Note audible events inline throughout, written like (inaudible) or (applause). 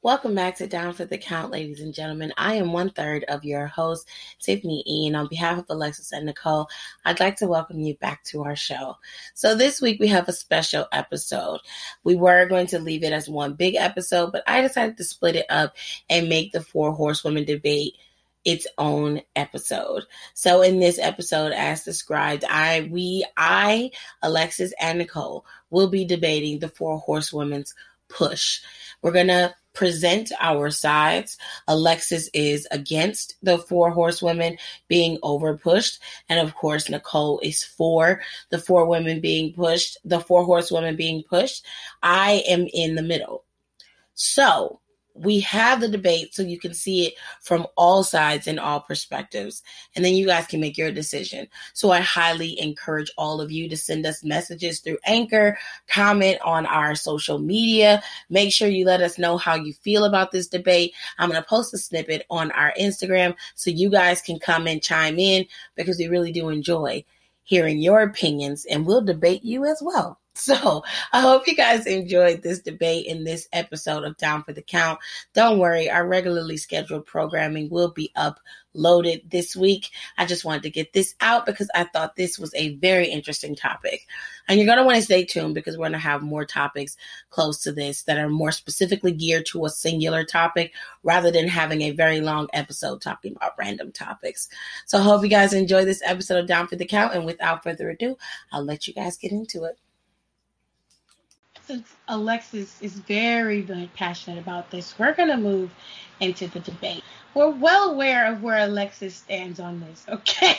Welcome back to Down for the Count, ladies and gentlemen. I am one third of your host, Tiffany Ian. On behalf of Alexis and Nicole, I'd like to welcome you back to our show. So, this week we have a special episode. We were going to leave it as one big episode, but I decided to split it up and make the Four Horsewomen debate its own episode. So in this episode as described, I we I Alexis and Nicole will be debating the four horsewomen's push. We're to present our sides. Alexis is against the four horsewomen being over pushed. And of course, Nicole is for the four women being pushed, the four horsewomen being pushed. I am in the middle. So we have the debate so you can see it from all sides and all perspectives. And then you guys can make your decision. So I highly encourage all of you to send us messages through Anchor, comment on our social media. Make sure you let us know how you feel about this debate. I'm going to post a snippet on our Instagram so you guys can come and chime in because we really do enjoy hearing your opinions and we'll debate you as well. (laughs) So I hope you guys enjoyed this debate in this episode of Down for the Count. Don't worry, our regularly scheduled programming will be uploaded this week. I just wanted to get this out because I thought this was a very interesting topic. And you're going to want to stay tuned because we're going to have more topics close to this that are more specifically geared to a singular topic rather than having a very long episode talking about random topics. So I hope you guys enjoy this episode of Down for the Count. And without further ado, I'll let you guys get into it since Alexis is very, very passionate about this, we're going to move into the debate. We're well aware of where Alexis stands on this, okay?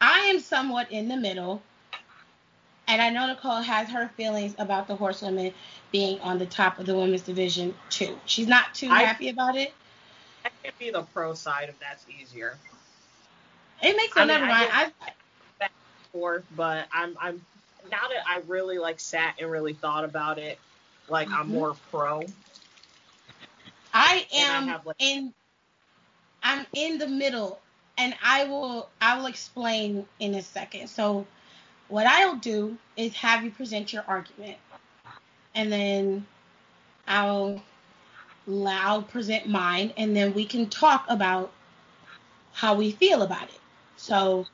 I am somewhat in the middle, and I know Nicole has her feelings about the horsewomen being on the top of the women's division, too. She's not too I, happy about it. I can be the pro side if that's easier. It makes it never mind. I, back and forth, but I'm I'm now that I really like sat and really thought about it, like mm-hmm. I'm more pro. I am I like, in I'm in the middle and I will I will explain in a second. So what I'll do is have you present your argument and then I'll I'll present mine and then we can talk about how we feel about it. So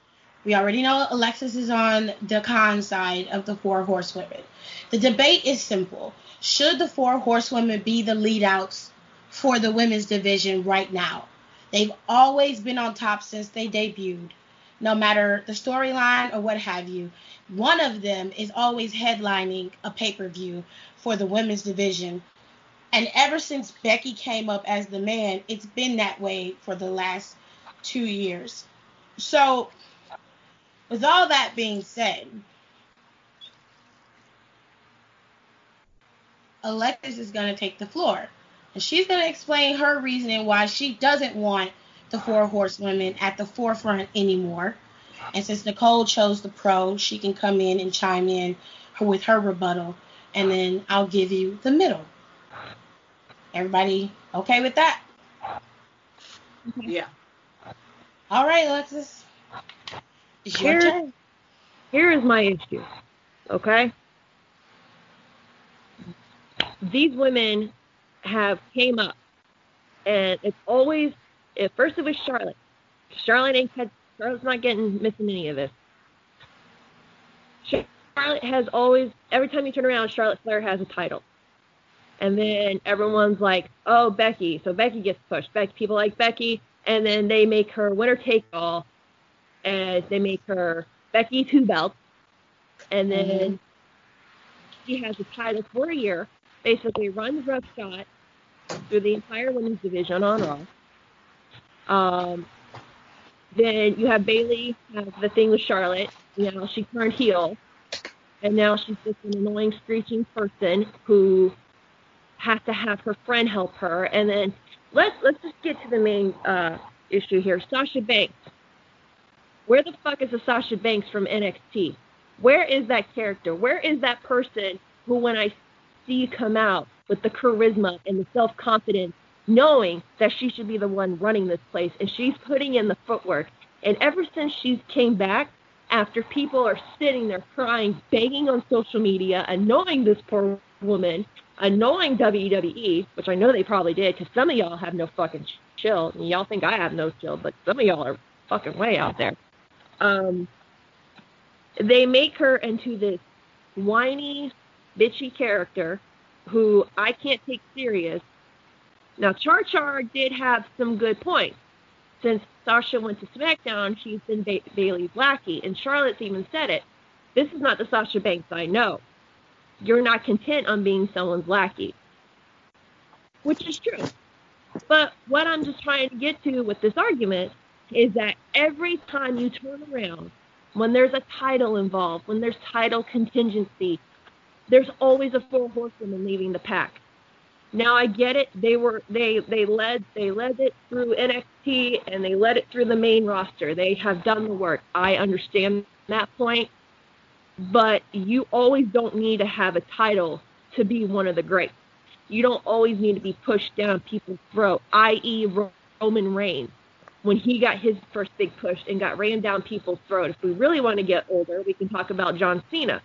we already know Alexis is on the con side of the four horsewomen. The debate is simple. Should the four horsewomen be the leadouts for the women's division right now? They've always been on top since they debuted, no matter the storyline or what have you. One of them is always headlining a pay per view for the women's division. And ever since Becky came up as the man, it's been that way for the last two years. So with all that being said, Alexis is going to take the floor. And she's going to explain her reasoning why she doesn't want the four horsewomen at the forefront anymore. And since Nicole chose the pro, she can come in and chime in with her rebuttal. And then I'll give you the middle. Everybody okay with that? Yeah. All right, Alexis. Here, here is my issue. Okay? These women have came up and it's always at first it was Charlotte. Charlotte ain't had Charlotte's not getting missing any of this. Charlotte has always every time you turn around, Charlotte Flair has a title. And then everyone's like, Oh, Becky. So Becky gets pushed. Becky people like Becky and then they make her winner take all and they make her Becky Two Belts, and then mm-hmm. she has a title for a year. Basically, runs roughshod through the entire women's division on Raw. Um, then you have Bayley have the thing with Charlotte. You know, she turned heel, and now she's just an annoying, screeching person who has to have her friend help her. And then let's let's just get to the main uh, issue here. Sasha Banks where the fuck is the Sasha Banks from NXT? Where is that character? Where is that person who, when I see come out with the charisma and the self confidence, knowing that she should be the one running this place, and she's putting in the footwork. And ever since she came back, after people are sitting there crying, begging on social media, and knowing this poor woman annoying WWE, which I know they probably did, because some of y'all have no fucking chill. And y'all think I have no chill, but some of y'all are fucking way out there. Um, they make her into this whiny, bitchy character who I can't take serious. Now, Char Char did have some good points. Since Sasha went to SmackDown, she's been ba- Bayley's lackey, and Charlotte's even said it. This is not the Sasha Banks I know. You're not content on being someone's lackey, which is true. But what I'm just trying to get to with this argument is that every time you turn around, when there's a title involved, when there's title contingency, there's always a four horsewoman leaving the pack. Now I get it. They were they they led they led it through NXT and they led it through the main roster. They have done the work. I understand that point. But you always don't need to have a title to be one of the greats. You don't always need to be pushed down people's throat, i.e. Roman Reigns when he got his first big push and got ran down people's throat. If we really want to get older, we can talk about John Cena.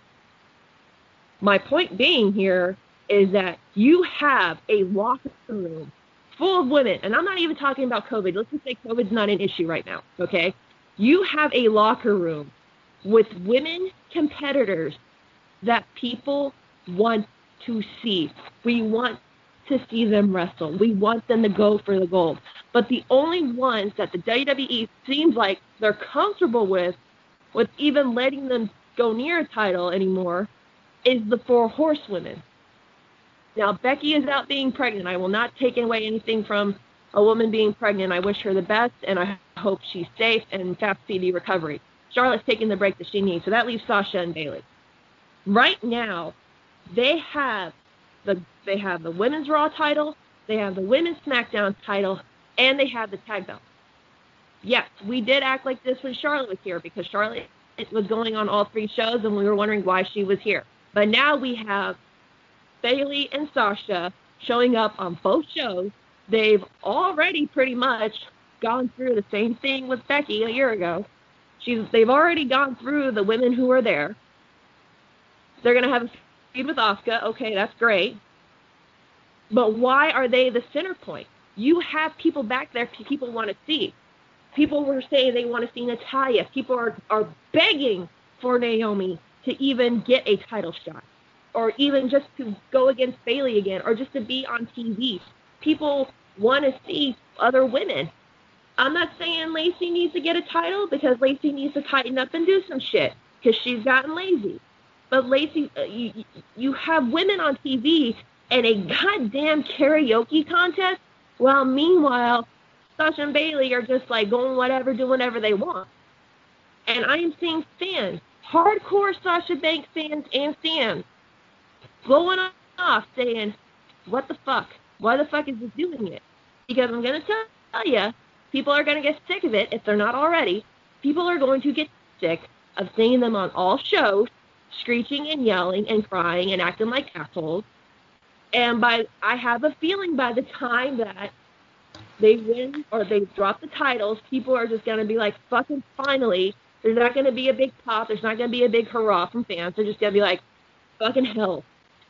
My point being here is that you have a locker room full of women, and I'm not even talking about COVID. Let's just say COVID's not an issue right now, okay? You have a locker room with women competitors that people want to see. We want to see them wrestle. We want them to go for the gold. But the only ones that the WWE seems like they're comfortable with, with even letting them go near a title anymore, is the four horsewomen. Now, Becky is out being pregnant. I will not take away anything from a woman being pregnant. I wish her the best, and I hope she's safe and fast, speedy recovery. Charlotte's taking the break that she needs, so that leaves Sasha and Bayley. Right now, they have the they have the women's Raw title, they have the women's SmackDown title, and they have the tag belt. Yes, we did act like this when Charlotte was here because Charlotte was going on all three shows, and we were wondering why she was here. But now we have Bayley and Sasha showing up on both shows. They've already pretty much gone through the same thing with Becky a year ago. She's they've already gone through the women who are there. They're gonna have a feud with Asuka. Okay, that's great. But why are they the center point? You have people back there people want to see. People were saying they want to see Natalya. People are, are begging for Naomi to even get a title shot or even just to go against Bayley again or just to be on TV. People want to see other women. I'm not saying Lacey needs to get a title because Lacey needs to tighten up and do some shit because she's gotten lazy. But Lacey, uh, you, you have women on TV and a goddamn karaoke contest, while meanwhile, Sasha and Bayley are just like going whatever, doing whatever they want. And I am seeing fans, hardcore Sasha Banks fans and fans, going off saying, "What the fuck? Why the fuck is this doing it?" Because I'm gonna tell you, people are gonna get sick of it if they're not already. People are going to get sick of seeing them on all shows screeching and yelling and crying and acting like assholes. And by I have a feeling by the time that they win or they drop the titles, people are just gonna be like, fucking finally. There's not gonna be a big pop. There's not gonna be a big hurrah from fans. They're just gonna be like, fucking hell,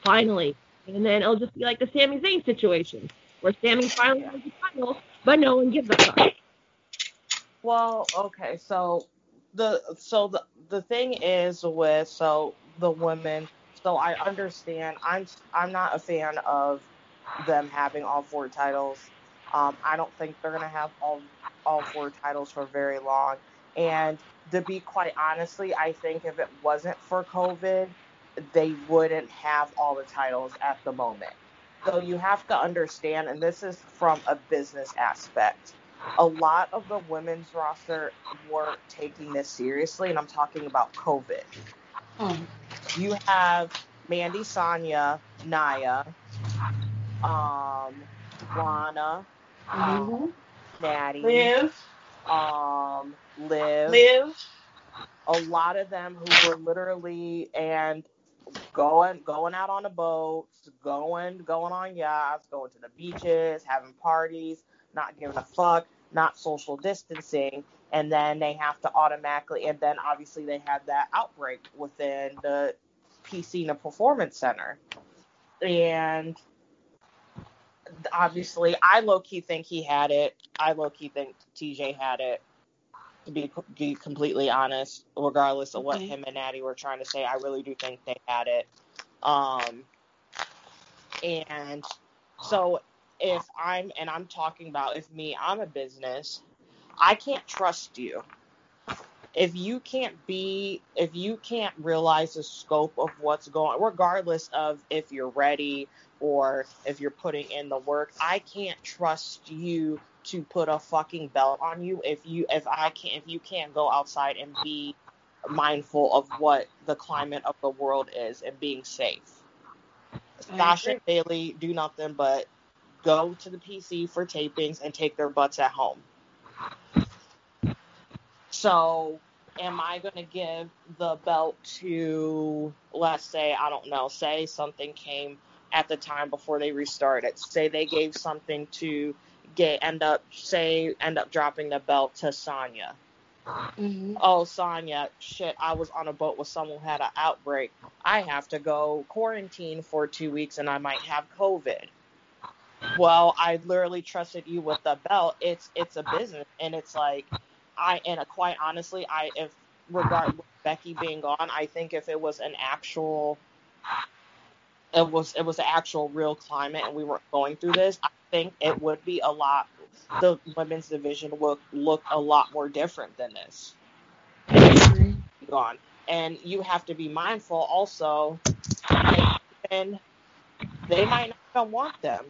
finally. And then it'll just be like the Sami Zayn situation, where Sami finally has the title, but no one gives a fuck. Well, okay, so the so the the thing is with so the women. So I understand. I'm I'm not a fan of them having all four titles. Um, I don't think they're gonna have all all four titles for very long. And to be quite honestly, I think if it wasn't for COVID, they wouldn't have all the titles at the moment. So you have to understand, and this is from a business aspect a lot of the women's roster weren't taking this seriously, and I'm talking about COVID. Hmm. You have Mandy, Sonya, Naya, um, Lana, mm-hmm. um, Natty, Liv, um, Liv, Liv. A lot of them who were literally and going going out on the boats, going going on yachts, going to the beaches, having parties, not giving a fuck not social distancing, and then they have to automatically, and then obviously they had that outbreak within the PC and Performance Center. and obviously, I low key think he had it. I low key think TJ had it. To be, be completely honest, regardless of what Okay. him and Natty were trying to say, I really do think they had it. Um, and so if I'm and I'm talking about if me, I'm a business, I can't trust you. If you can't be if you can't realize the scope of what's going regardless of if you're ready or if you're putting in the work, I can't trust you to put a fucking belt on you if you if I can't if you can't go outside and be mindful of what the climate of the world is and being safe. Sasha Bayley do nothing but go to the PC for tapings and take their butts at home. So, am I going to give the belt to, let's say, I don't know, say something came at the time before they restarted. Say they gave something to get, end up, say, end up dropping the belt to Sonya. Mhm. Oh, Sonya, shit, I was on a boat with someone who had an outbreak. I have to go quarantine for two weeks and I might have COVID. Well, I literally trusted you with the belt. It's it's a business and it's like I and quite honestly, I if regard with Becky being gone, I think if it was an actual it was it was an actual real climate and we weren't going through this, I think it would be a lot the women's division would look a lot more different than this gone. And you have to be mindful also, and they might not want them.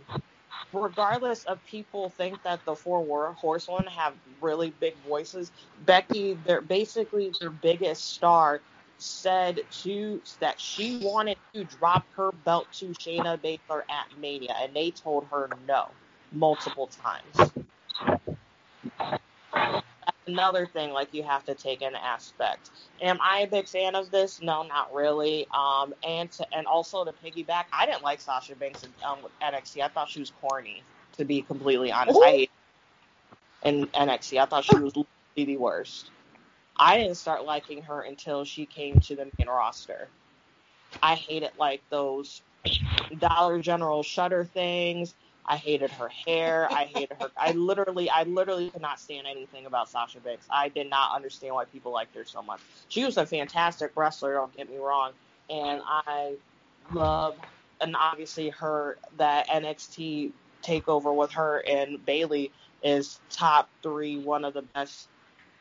Regardless of people think that the four war horsewomen have really big voices, Becky, their basically their biggest star, said to that she wanted to drop her belt to Shayna Baszler at Mania, and they told her no multiple times. Another thing like you have to take an aspect. Am I a big fan of this? No, not really. Um, and to, and also to piggyback, I didn't like Sasha Banks in um, NXT. I thought she was corny. To be completely honest, I hate in NXT. I thought she was the worst. I didn't start liking her until she came to the main roster. I hated like those Dollar General shutter things. I hated her hair. I hated her. I literally, I literally could not stand anything about Sasha Banks. I did not understand why people liked her so much. She was a fantastic wrestler. Don't get me wrong, and I love, and obviously her that NXT takeover with her and Bayley is top three, one of the best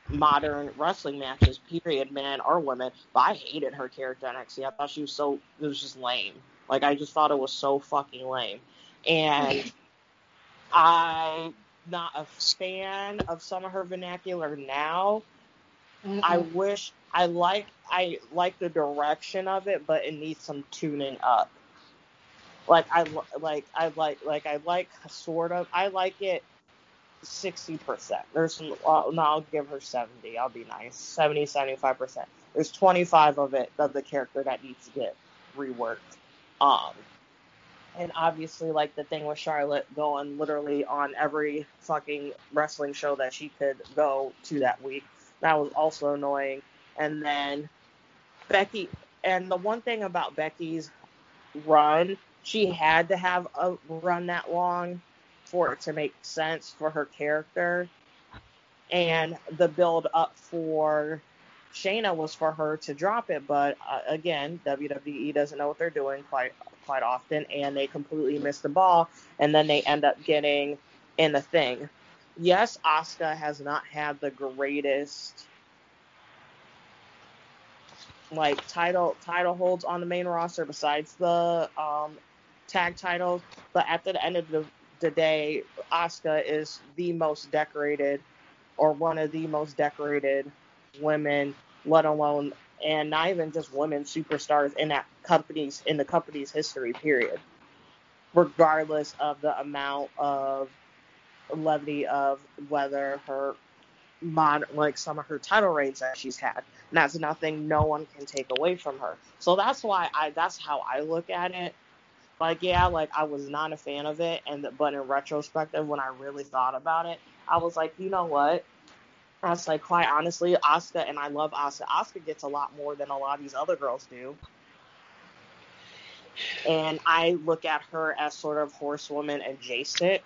modern wrestling matches, period, man or women. But I hated her character in NXT. I thought she was so it was just lame. Like I just thought it was so fucking lame. And I'm not a fan of some of her vernacular now. I Mhm. wish I like I like the direction of it, but it needs some tuning up. Like I like I like like I like sort of I like it sixty percent. There's some uh, no, I'll give her seventy. I'll be nice. 70, 75 percent. There's twenty five of it of the character that needs to get reworked. Um, and obviously like the thing with Charlotte going literally on every fucking wrestling show that she could go to that week. That was also annoying. And then Becky, and the one thing about Becky's run, she had to have a run that long for it to make sense for her character. And the build up for Shayna was for her to drop it, but uh, again, WWE doesn't know what they're doing quite quite often, and they completely miss the ball, and then they end up getting in the thing. Yes, Asuka has not had the greatest like title title holds on the main roster besides the um, tag titles, but at the end of the, the day, Asuka is the most decorated or one of the most decorated women, let alone and not even just women superstars in that company's in the company's history period. Regardless of the amount of levity of whether her mod like some of her title reigns that she's had. And that's nothing no one can take away from her. So that's why I that's how I look at it. Like yeah, like I was not a fan of it and but in retrospective when I really thought about it, I was like, you know what? I was like, quite honestly, Asuka and I love Asuka. Asuka gets a lot more than a lot of these other girls do. and I look at her as sort of horsewoman adjacent.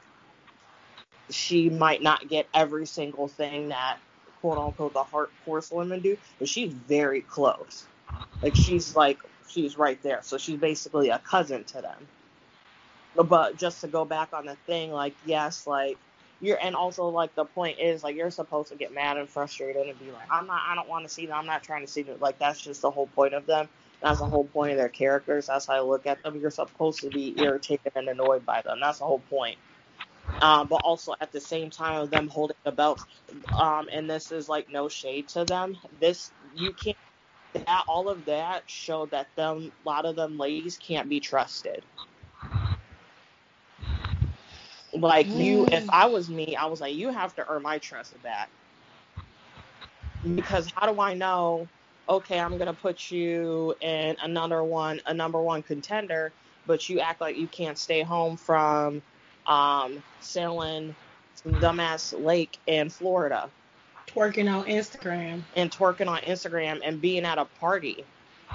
She might not get every single thing that quote unquote the horsewomen do, but she's very close. Like she's like she's right there. So she's basically a cousin to them. But just to go back on the thing, like yes, like you're and also like the point is like you're supposed to get mad and frustrated and be like, I'm not I don't want to see them, I'm not trying to see them. Like that's just the whole point of them. That's the whole point of their characters. That's how I look at them. You're supposed to be irritated and annoyed by them. That's the whole point. Um, but also at the same time of them holding the belts, um, and this is like no shade to them. This you can't. That all of that showed that them a lot of them ladies can't be trusted. Like mm. you, if mm. I was me, I was like, you have to earn my trust back. Because how do I know? Okay, I'm gonna put you in another one, a number one contender, but you act like you can't stay home from um, sailing some dumbass lake in Florida. Twerking on Instagram. And twerking on Instagram and being at a party.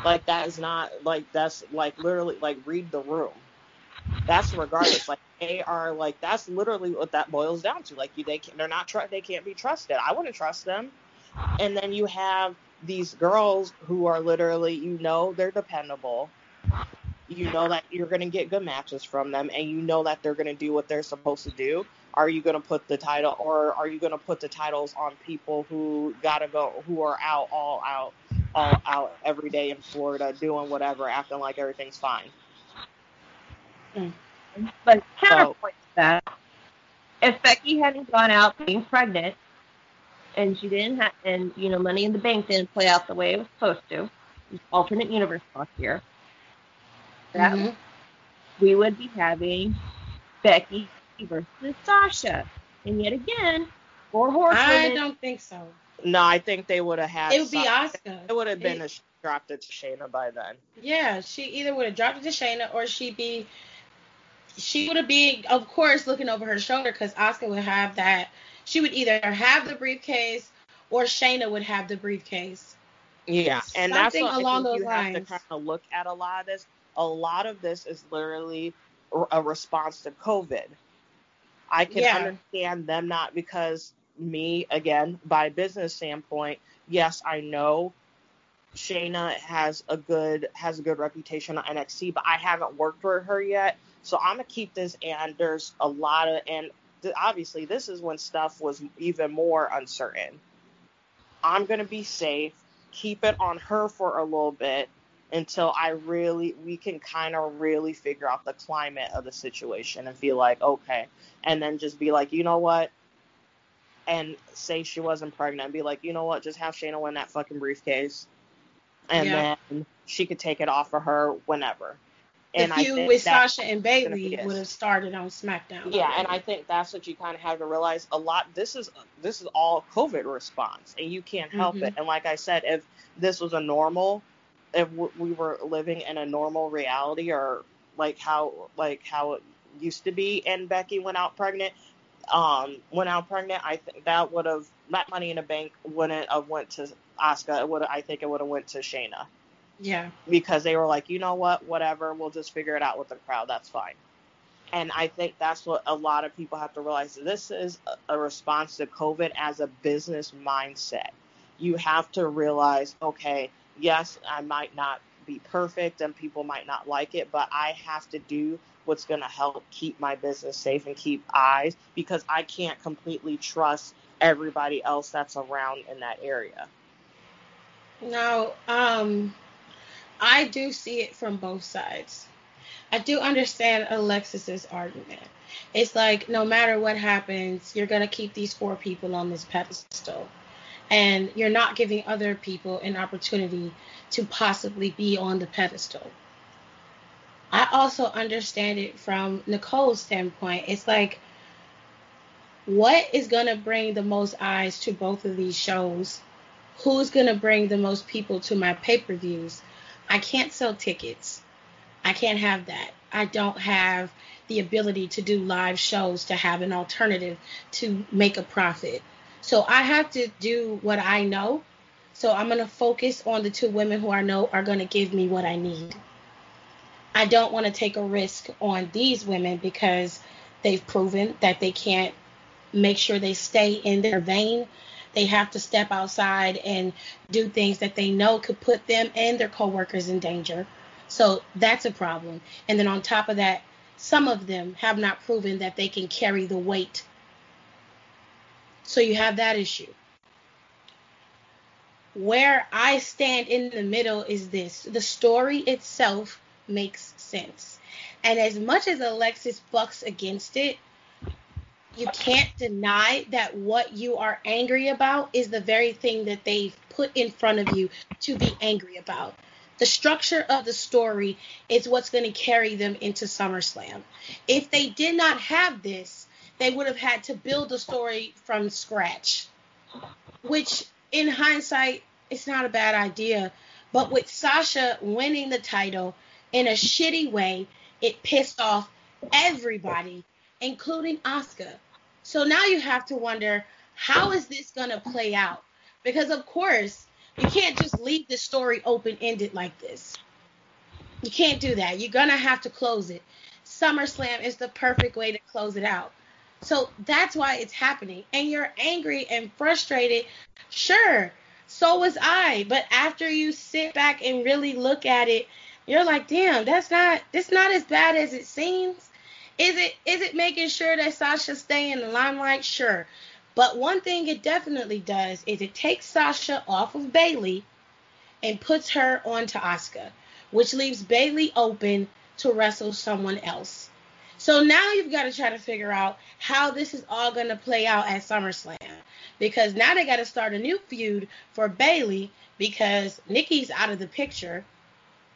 Like that is not like that's like literally like read the room. That's regardless. like they are like that's literally what that boils down to. Like you, they can, they're not tr- they can't be trusted. I wouldn't trust them. And then you have these girls who are literally you know they're dependable you know that you're to get good matches from them and you know that they're to do what they're supposed to do are you to put the title or are you to put the titles on people who got to go who are out all out all out every day in Florida doing whatever acting like everything's fine mm. but counterpoint so, to that if Becky hadn't gone out being pregnant and she didn't have and you know money in the bank didn't play out the way it was supposed to alternate universe talk here that mm-hmm. we would be having Becky versus Sasha. And yet again, four horsewomen. I don't think so. No, I think they would have had. It would be Asuka. It would have been it, a dropped it to Shayna by then. Yeah, she either would have dropped it to Shayna or she'd be. She would have been, of course, looking over her shoulder because Asuka would have that. She would either have the briefcase or Shayna would have the briefcase. Yeah, and Something that's what along those you lines. have to kind of look at a lot of this a lot of this is literally a response to COVID. I can yeah. understand them not because me again by business standpoint. Yes, I know Shayna has a good has a good reputation on NXT, but I haven't worked with her yet, so I'm gonna keep this. And there's a lot of and obviously this is when stuff was even more uncertain. I'm gonna be safe, keep it on her for a little bit, until I really we can kind of really figure out the climate of the situation and feel like okay, and then just be like, you know what, and say she wasn't pregnant and be like, you know what, just have Shayna win that fucking briefcase, and yeah. then she could take it off of her whenever. And the feud with Sasha and Bayley would have started on SmackDown. Yeah, already. and I think that's what you kind of have to realize. A lot. This is this is all COVID response, and you can't help mm-hmm. it. And like I said, if this was a normal if we were living in a normal reality or like how like how it used to be and Becky went out pregnant um went out pregnant I think that would have that money in the bank wouldn't have went to Asuka. it would I think it would have went to Shayna yeah. because they were like you know what? Whatever. We'll just figure it out with the crowd. That's fine. And I think that's what a lot of people have to realize. This is a response to COVID as a business mindset. You have to realize okay yes, I might not be perfect and people might not like it, but I have to do what's going to help keep my business safe and keep eyes because I can't completely trust everybody else that's around in that area. Now, um, I do see it from both sides. I do understand Alexis's argument. It's like no matter what happens, you're going to keep these four people on this pedestal and you're not giving other people an opportunity to possibly be on the pedestal. I also understand it from Nicole's standpoint. It's like, what is going to bring the most eyes to both of these shows? Who's going to bring the most people to my pay per views? I can't sell tickets. I can't have that. I don't have the ability to do live shows to have an alternative to make a profit. So I have to do what I know. So I'm going to focus on the two women who I know are going to give me what I need. I don't want to take a risk on these women because they've proven that they can't make sure they stay in their vein. They have to step outside and do things that they know could put them and their coworkers in danger. So that's a problem. And then on top of that, some of them have not proven that they can carry the weight. So you have that issue. Where I stand in the middle is this the story itself makes sense. And as much as Alexis bucks against it, you can't deny that what you are angry about is the very thing that they've put in front of you to be angry about. The structure of the story is what's going to carry them into SummerSlam. If they did not have this, they would have had to build the story from scratch, which in hindsight, it's not a bad idea. But with Sasha winning the title in a shitty way, it pissed off everybody including Asuka. So now you have to wonder how is this going to play out? Because of course, you can't just leave the story open ended like this. You can't do that. You're going to have to close it. SummerSlam is the perfect way to close it out. So that's why it's happening. And you're angry and frustrated. Sure, so was I. But after you sit back and really look at it, you're like, damn, that's not, it's not as bad as it seems. Is it is it making sure that Sasha stay in the limelight? Sure. But one thing it definitely does is it takes Sasha off of Bayley and puts her onto Asuka, which leaves Bayley open to wrestle someone else. So now you've got to try to figure out how this is all going to play out at SummerSlam. Because now they got to start a new feud for Bayley because Nikki's out of the picture.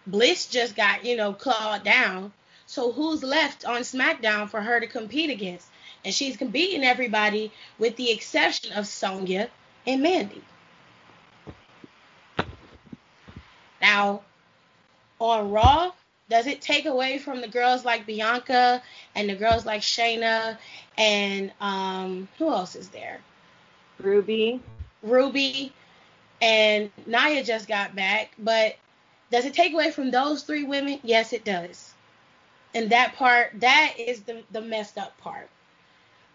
Bliss just got, you know, clawed down. So who's left on SmackDown for her to compete against? And she's competing everybody with the exception of Sonya and Mandy. Now, on Raw, does it take away from the girls like Bianca and the girls like Shayna and um who else is there? Ruby. Ruby and Nia just got back, but does it take away from those three women? Yes, it does and that part that is the the messed up part.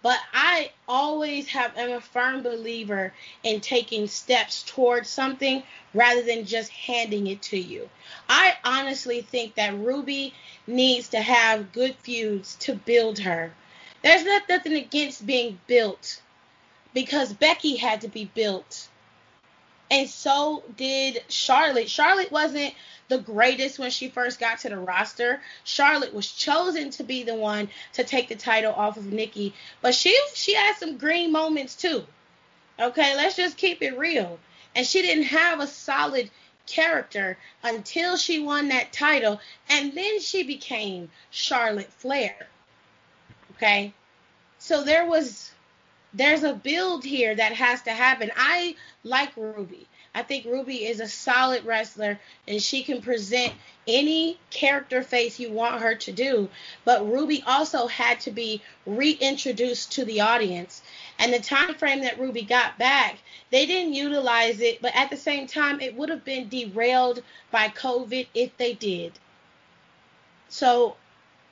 But i always have am a firm believer in taking steps towards something rather than just handing it to you. I honestly think that ruby needs to have good feuds to build her. There's not nothing against being built because becky had to be built. And so did charlotte. Charlotte wasn't the greatest when she first got to the roster. Charlotte was chosen to be the one to take the title off of Nikki, but she she had some green moments too. Okay, let's just keep it real. And she didn't have a solid character until she won that title, and then she became Charlotte Flair. Okay? So there was there's a build here that has to happen. I like Ruby. I think Ruby is a solid wrestler and she can present any character face you want her to do. But Ruby also had to be reintroduced to the audience. And the time frame that Ruby got back, they didn't utilize it, but at the same time, it would have been derailed by COVID if they did. So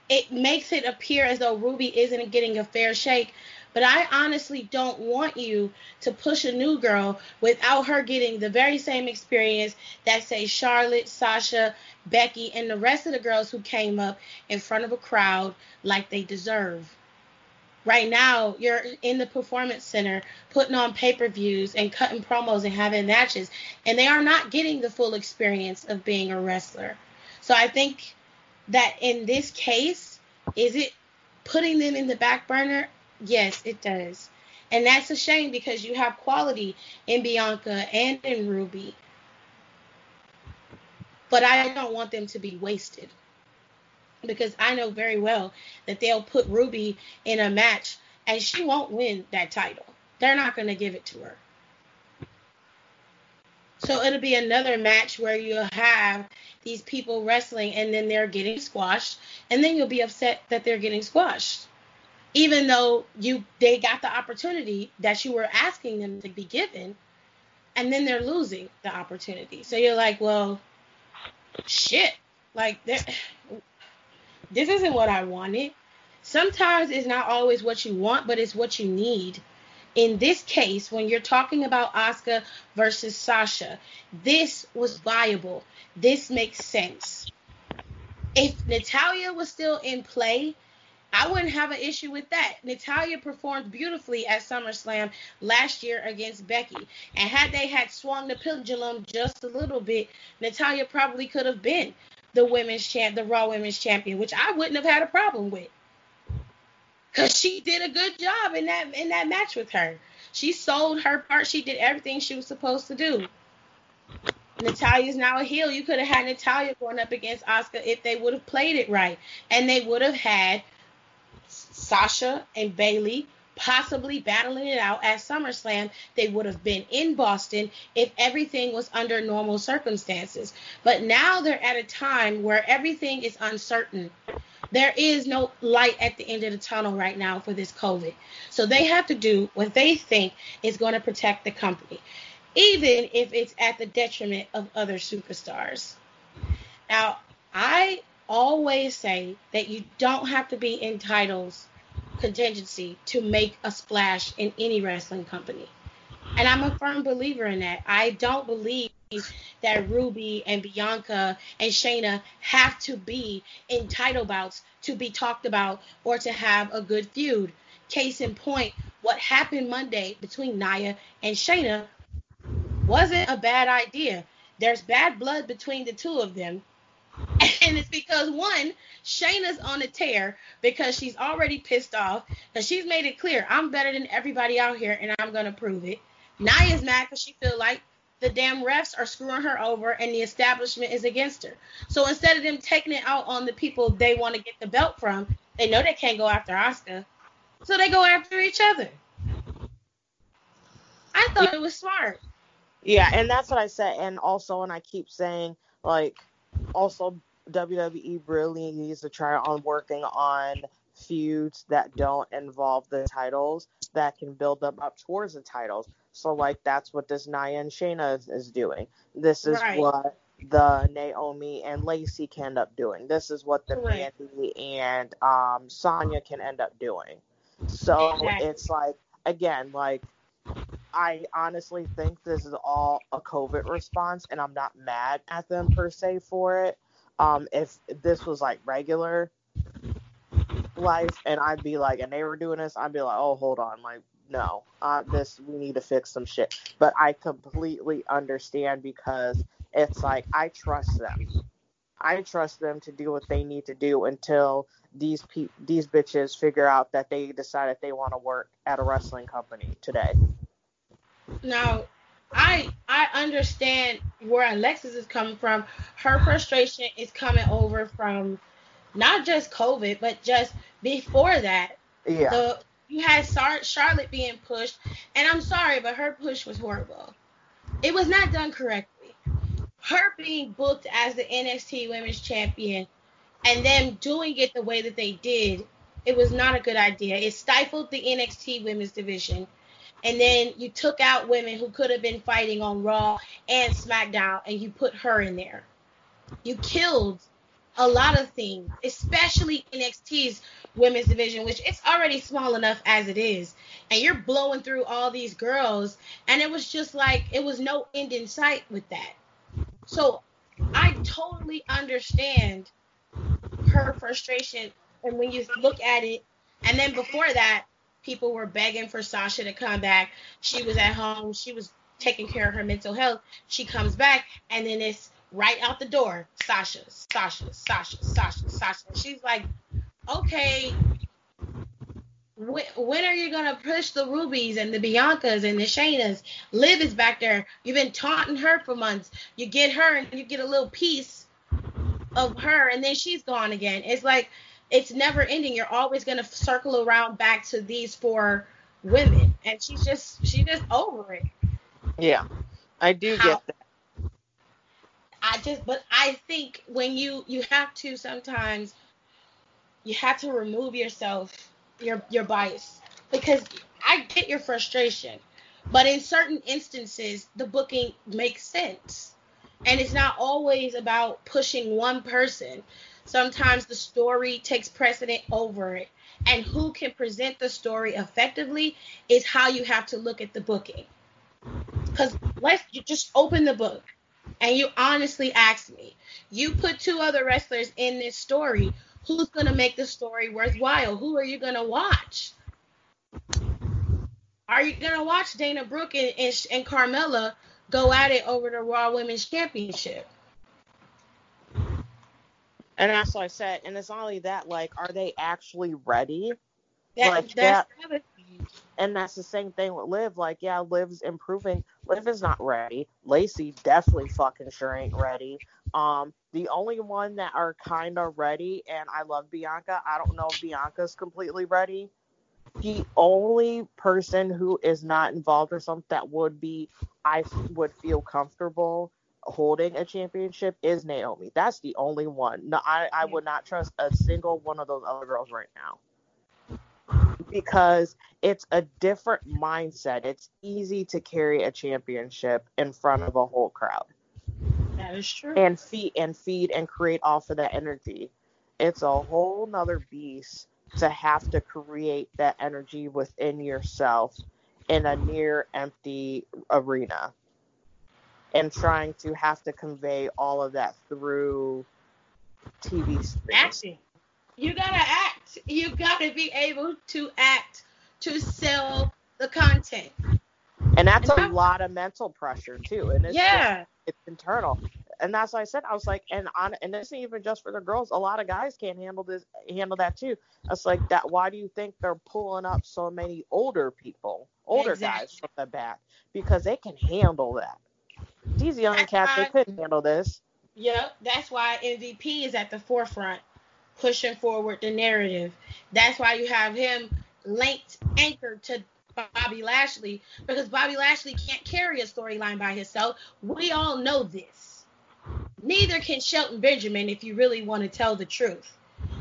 it makes it appear as though Ruby isn't getting a fair shake but I honestly don't want you to push a new girl without her getting the very same experience that, say, Charlotte, Sasha, Becky, and the rest of the girls who came up in front of a crowd like they deserve. Right now, you're in the performance center putting on pay per views and cutting promos and having matches, and they are not getting the full experience of being a wrestler. So I think that in this case, is it putting them in the back burner? Yes, it does. And that's a shame because you have quality in Bianca and in Ruby. But I don't want them to be wasted. Because I know very well that they'll put Ruby in a match and she won't win that title. They're not going to give it to her. So it'll be another match where you'll have these people wrestling and then they're getting squashed and then you'll be upset that they're getting squashed even though you they got the opportunity that you were asking them to be given and then they're losing the opportunity so you're like well shit like (sighs) this isn't what I wanted. Sometimes it's not always what you want, but it's what you need. In this case, when you're talking about Asuka versus Sasha, this was viable. This makes sense. If Natalya was still in play, I wouldn't have an issue with that. Natalya performed beautifully at SummerSlam last year against Becky. And had they had swung the pendulum just a little bit, Natalya probably could have been the women's champ, the Raw Women's Champion, which I wouldn't have had a problem with. Cause she did a good job in that in that match with her. She sold her part. She did everything she was supposed to do. Natalya's now a heel. You could have had Natalya going up against Asuka if they would have played it right, and they would have had Sasha and Bayley possibly battling it out at SummerSlam. They would have been in Boston if everything was under normal circumstances. But now they're at a time where everything is uncertain. There is no light at the end of the tunnel right now for this COVID. So they have to do what they think is going to protect the company, even if it's at the detriment of other superstars. Now, I always say that you don't have to be in titles contingency to make a splash in any wrestling company. And I'm a firm believer in that. I don't believe that Ruby and Bianca and Shayna have to be in title bouts to be talked about or to have a good feud. Case in point, what happened Monday between Nia and Shayna wasn't a bad idea. There's bad blood between the two of them. And it's because one, Shayna's on a tear because she's already pissed off because she's made it clear I'm better than everybody out here and I'm gonna prove it. Nia's mad because she feel like the damn refs are screwing her over and the establishment is against her. So instead of them taking it out on the people they want to get the belt from, they know they can't go after Asuka, so they go after each other. I thought it was smart. Yeah, and that's what I said. And also, and I keep saying, like, also WWE really needs to try on working on feuds that don't involve the titles that can build them up towards the titles. So like that's what this Nia and Shayna is, is doing. This is right. what the Naomi and Lacey can end up doing. This is what the right. Mandy and um, Sonya can end up doing. So exactly. it's like again, like I honestly think this is all a COVID response, and I'm not mad at them per se for it. Um, if this was like regular life, and I'd be like, and they were doing this, I'd be like, oh, hold on, like, no, uh, this we need to fix some shit. But I completely understand because it's like I trust them. I trust them to do what they need to do until these pe- these bitches figure out that they decide that they want to work at a wrestling company today. Now, I I understand where Alexis is coming from. Her frustration is coming over from not just COVID, but just before that. Yeah. The, you had Charlotte being pushed, and I'm sorry, but her push was horrible. It was not done correctly. Her being booked as the NXT Women's Champion and them doing it the way that they did, it was not a good idea. It stifled the NXT Women's division and then you took out women who could have been fighting on Raw and SmackDown, and you put her in there. You killed a lot of things, especially NXT's women's division, which it's already small enough as it is. And you're blowing through all these girls, and it was just like it was no end in sight with that. So I totally understand her frustration. And when you look at it, and then before that, people were begging for Sasha to come back. She was at home. She was taking care of her mental health. She comes back, and then it's right out the door. Sasha, Sasha, Sasha, Sasha, Sasha. she's like, okay, when, when are you gonna push the Rubies and the Biancas and the Shaynas? Liv is back there. You've been taunting her for months. You get her, and you get a little piece of her, and then she's gone again. It's like it's never ending. You're always gonna circle around back to these four women, and she's just she's just over it. Yeah, I do How, get that. I just, but I think when you you have to sometimes you have to remove yourself your your bias because I get your frustration, but in certain instances the booking makes sense, and it's not always about pushing one person Sometimes the story takes precedent over it. And who can present the story effectively is how you have to look at the booking. Because let's just open the book and you honestly ask me, you put two other wrestlers in this story, who's going to make the story worthwhile? Who are you going to watch? Are you going to watch Dana Brooke and, and, and Carmella go at it over the Raw Women's Championship? And that's what I said. And it's not only that, like, are they actually ready? That, like that's that, and that's the same thing with Liv. Like, yeah, Liv's improving. Liv is not ready. Lacey definitely fucking sure ain't ready. Um, the only one that are kind of ready, and I love Bianca. I don't know if Bianca's completely ready. The only person who is not involved or something that would be, I would feel comfortable holding a championship is Naomi. That's the only one. No, I, I would not trust a single one of those other girls right now because it's a different mindset. It's easy to carry a championship in front of a whole crowd. That is true. And feed and feed and create off of that energy. It's a whole nother beast to have to create that energy within yourself in a near empty arena and trying to have to convey all of that through TV screens. Acting. You gotta act. You gotta be able to act to sell the content. And that's And a that- lot of mental pressure too. And it's Yeah. just, it's internal. And that's why I said I was like, and on and this isn't even just for the girls. A lot of guys can't handle this handle that too. It's like that why do you think they're pulling up so many older people, older guys from the back? Because they can handle that. These young That's cats, they couldn't handle this. Yep. That's why MVP is at the forefront, pushing forward the narrative. That's why you have him linked, anchored to Bobby Lashley, because Bobby Lashley can't carry a storyline by himself. We all know this. Neither can Shelton Benjamin if you really want to tell the truth.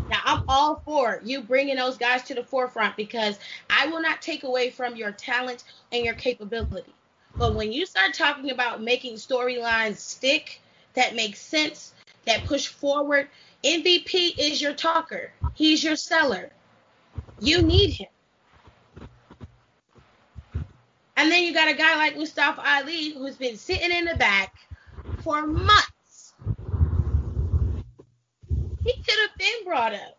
Now, I'm all for you bringing those guys to the forefront because I will not take away from your talent and your capability. But when you start talking about making storylines stick, that make sense, that push forward, MVP is your talker. He's your seller. You need him. And then you got a guy like Mustafa Ali who's been sitting in the back for months. He could have been brought up.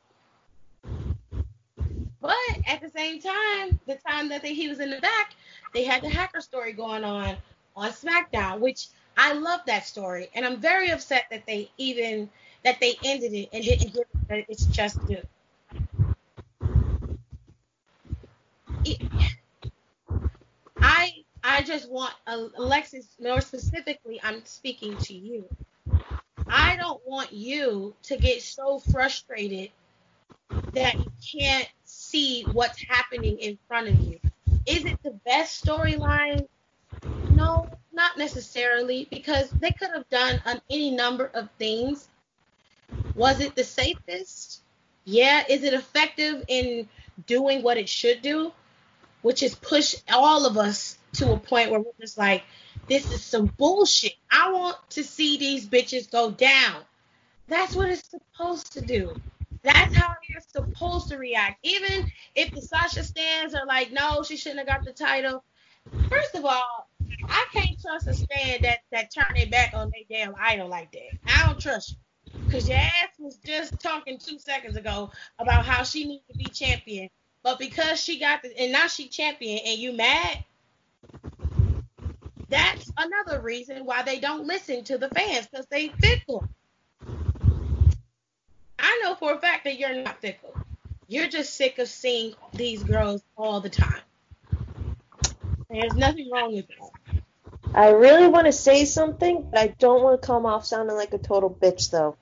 But at the same time, the time that he was in the back, they had the hacker story going on on SmackDown, which I love that story, and I'm very upset that they even that they ended it and didn't give it its just due. I I just want Alexis more specifically. I'm speaking to you. I don't want you to get so frustrated that you can't see what's happening in front of you. Is it the best storyline? No, not necessarily, because they could have done on any number of things. Was it the safest? Yeah. Is it effective in doing what it should do, which is push all of us to a point where we're just like, this is some bullshit. I want to see these bitches go down. That's what it's supposed to do. That's how you're supposed to react. Even if the Sasha stands are like, no, she shouldn't have got the title. First of all, I can't trust a stand that that turn their back on their damn idol like that. I don't trust you. Cause your ass was just talking two seconds ago about how she needs to be champion. But because she got the and now she champion and you mad, that's another reason why they don't listen to the fans, because they fickle. I know for a fact that you're not fickle. You're just sick of seeing these girls all the time. There's nothing wrong with that. I really want to say something, but I don't want to come off sounding like a total bitch, though.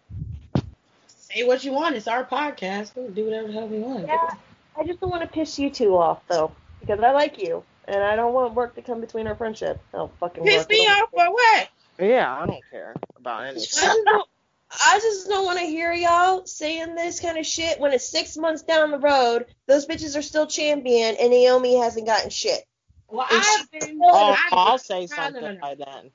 Say what you want. It's our podcast. We can do whatever the hell we want. Yeah, I just don't want to piss you two off, though, because I like you, and I don't want work to come between our friendship. Oh, fucking Piss work. me off for what? Yeah, I don't care about anything. Just don't, I just don't want to hear y'all saying this kind of shit when it's six months down the road. Those bitches are still champion, and Naomi hasn't gotten shit. Well, And I've been. Oh, I've- I'll say no, something no, no, no. by then.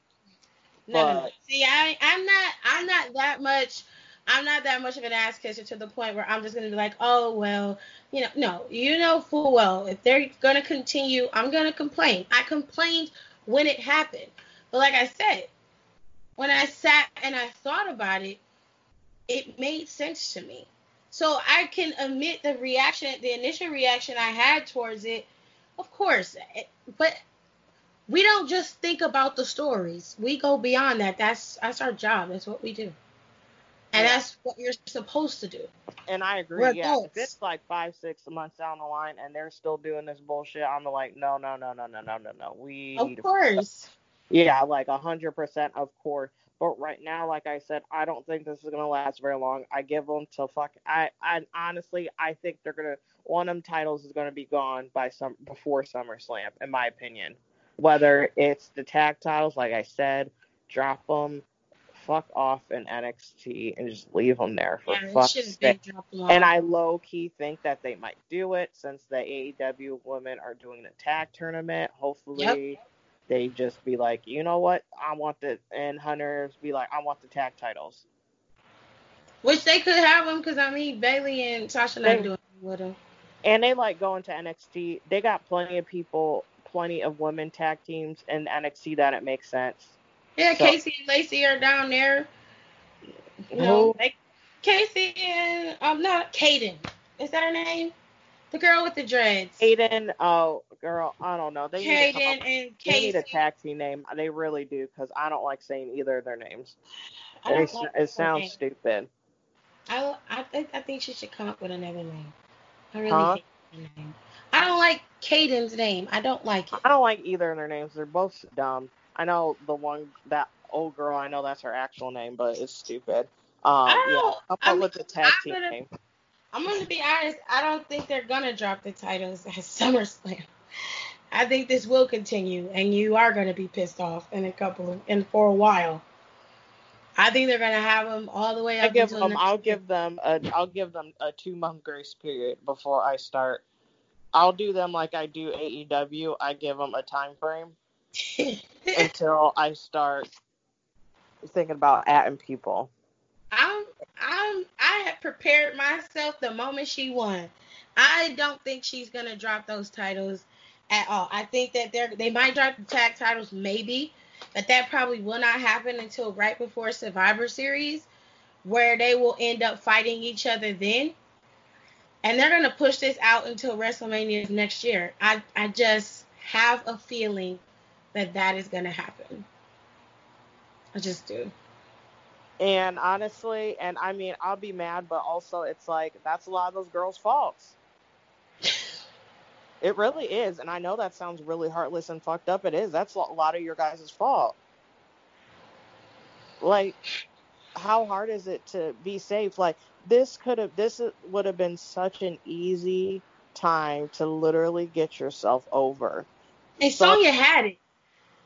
No, no, no. See, I, I'm not, I'm not that much I'm not that much of an ass kisser to the point where I'm just gonna be like, oh well, you know, no, you know full well if they're gonna continue, I'm gonna complain. I complained when it happened, but like I said, when I sat and I thought about it, it made sense to me. So I can admit the reaction, the initial reaction I had towards it, of course, but we don't just think about the stories. We go beyond that. That's that's our job. That's what we do. And yeah. that's what you're supposed to do. And I agree. We're yeah, adults. if it's like five, six months down the line and they're still doing this bullshit, I'm like, no, no, no, no, no, no, no, no. We of course. Yeah, like a hundred percent, of course. But right now, like I said, I don't think this is gonna last very long. I give them till fuck. I, I honestly, I think they're gonna one of them titles is gonna be gone by some before SummerSlam, in my opinion. Whether it's the tag titles, like I said, drop them fuck off in NXT and just leave them there for yeah, fuck's sake. And I low key think that they might do it since the AEW women are doing the tag tournament. Hopefully, yep. They just be like, you know what, I want the and Hunters be like, I want the tag titles. Which they could have them because I mean Bayley and Sasha not doing with them. And they like going to NXT. They got plenty of people, plenty of women tag teams in NXT that it makes sense. Yeah, so, Kacy and Lacey are down there. You know, they, Kacy and I'm um, not Kayden. Is that her name? The girl with the dreads. Kayden, oh girl, I don't know. They Kayden need a, and Kacy. They need a taxi name. They really do because I don't like saying either of their names. They, like it sounds name. stupid. I I think I think she should come up with another name. I really huh? hate name. I don't like Kayden's name. I don't like it. I don't like either of their names. They're both dumb. I know the one that old girl. I know that's her actual name, but it's stupid. Um, yeah, I'll put with the tag team gonna, name. I'm gonna be honest. I don't think they're gonna drop the titles at (laughs) SummerSlam. I think this will continue, and you are gonna be pissed off in a couple of, and for a while. I think they're gonna have them all the way up. I give them. I'll give them a. I'll give them a two month grace period before I start. I'll do them like I do AEW. I give them a time frame (laughs) until I start thinking about adding people. I'm I'm I had prepared myself the moment she won. I don't think she's gonna drop those titles at all. I think that they're they might drop the tag titles maybe, but that probably will not happen until right before Survivor Series, where they will end up fighting each other then. And they're gonna push this out until WrestleMania next year. I I just have a feeling that that is to happen. I just do. And honestly, and I mean, I'll be mad, but also it's like that's a lot of those girls' faults. (sighs) it really is, and I know that sounds really heartless and fucked up. It is. That's a lot of your guys' fault. Like, how hard is it to be safe? Like, this could have, this would have been such an easy time to literally get yourself over. And so, Sonya had it.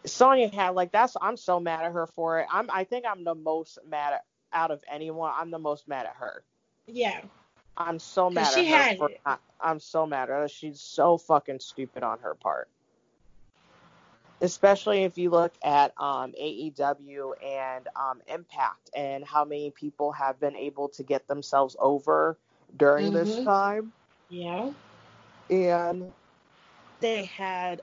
Sonya had like that's I'm so mad at her for it. I'm I think I'm the most mad at, out of anyone. I'm the most mad at her. Yeah. I'm so mad she at her. For, I, I'm so mad at her. She's so fucking stupid on her part. Especially if you look at um, AEW and um, Impact and how many people have been able to get themselves over during mm-hmm. this time. Yeah. And they had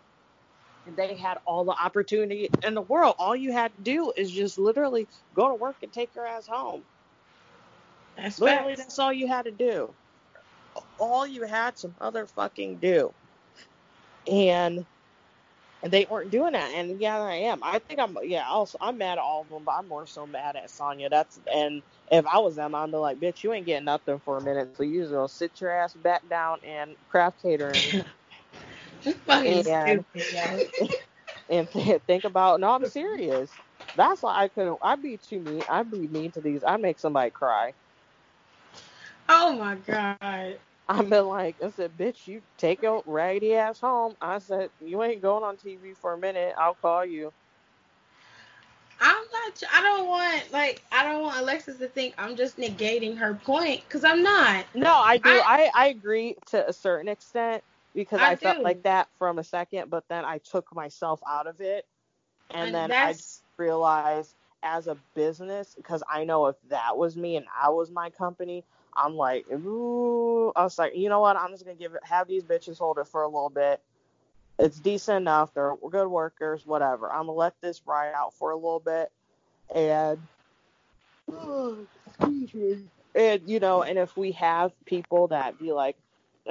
they had all the opportunity in the world. All you had to do is just literally go to work and take your ass home. That's literally that's all you had to do. All you had to motherfucking do. And and they weren't doing that. And yeah, I am. I think I'm. Yeah, also I'm mad at all of them, but I'm more so mad at Sonya. That's and if I was them, I'd be like, bitch, you ain't getting nothing for a minute, so you just gonna sit your ass back down and craft catering (laughs) (laughs) Fucking and, stupid, (laughs) and think about no, I'm serious. That's why I couldn't. I'd be too mean. I'd be mean to these. I make somebody cry. Oh my god. I've been like, I said, bitch, you take your raggedy ass home. I said, you ain't going on TV for a minute. I'll call you. I'm not. I don't want like I don't want Alexis to think I'm just negating her point because I'm not. No, I do. I, I, I agree to a certain extent, because I, I felt like that from a second, but then I took myself out of it, and, and then I realized as a business, because I know if that was me and I was my company, I'm like, ooh, I was like, you know what? I'm just gonna give it, have these bitches hold it for a little bit. It's decent enough. They're good workers, whatever. I'm gonna let this ride out for a little bit, and oh, (sighs) excuse me. And you know, and if we have people that be like,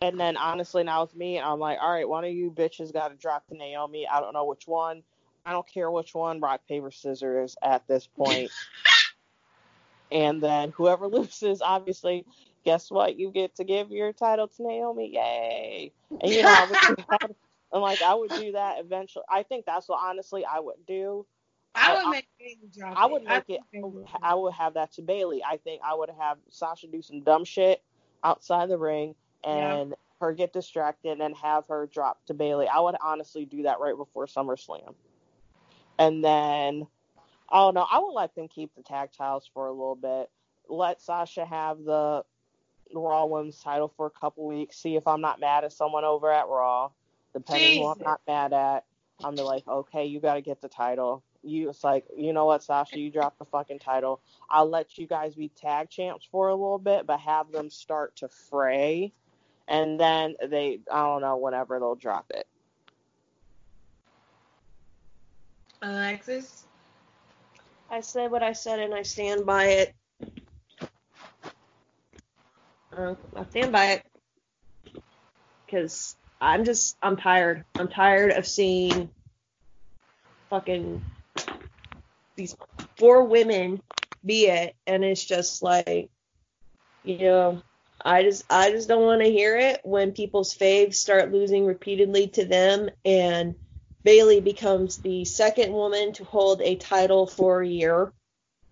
and then honestly, now it's me, I'm like, all right, one of you bitches got to drop to Naomi. I don't know which one. I don't care which one. Rock paper scissors at this point. (laughs) and then whoever (laughs) loses, obviously, guess what? You get to give your title to Naomi. Yay! And you know, I would, (laughs) and like I would do that eventually. I think that's what honestly I would do. I would make Bayley drop I would make it. I would have that to Bayley. I think I would have Sasha do some dumb shit outside the ring and her get distracted and have her drop to Bayley. I would honestly do that right before SummerSlam. And then, oh no, I would let them keep the tag titles for a little bit. Let Sasha have the Raw Women's title for a couple weeks. See if I'm not mad at someone over at Raw. Depending who I'm not mad at, I'm like, okay, you got to get the title. You, it's like, you know what, Sasha, you dropped the fucking title. I'll let you guys be tag champs for a little bit, but have them start to fray, and then they, I don't know, whenever they'll drop it. Alexis. I said what I said and I stand by it. Uh, I stand by it because I'm just I'm tired. I'm tired of seeing fucking these four women be it, and it's just like, you know, I just I just don't want to hear it when people's faves start losing repeatedly to them and Bayley becomes the second woman to hold a title for a year.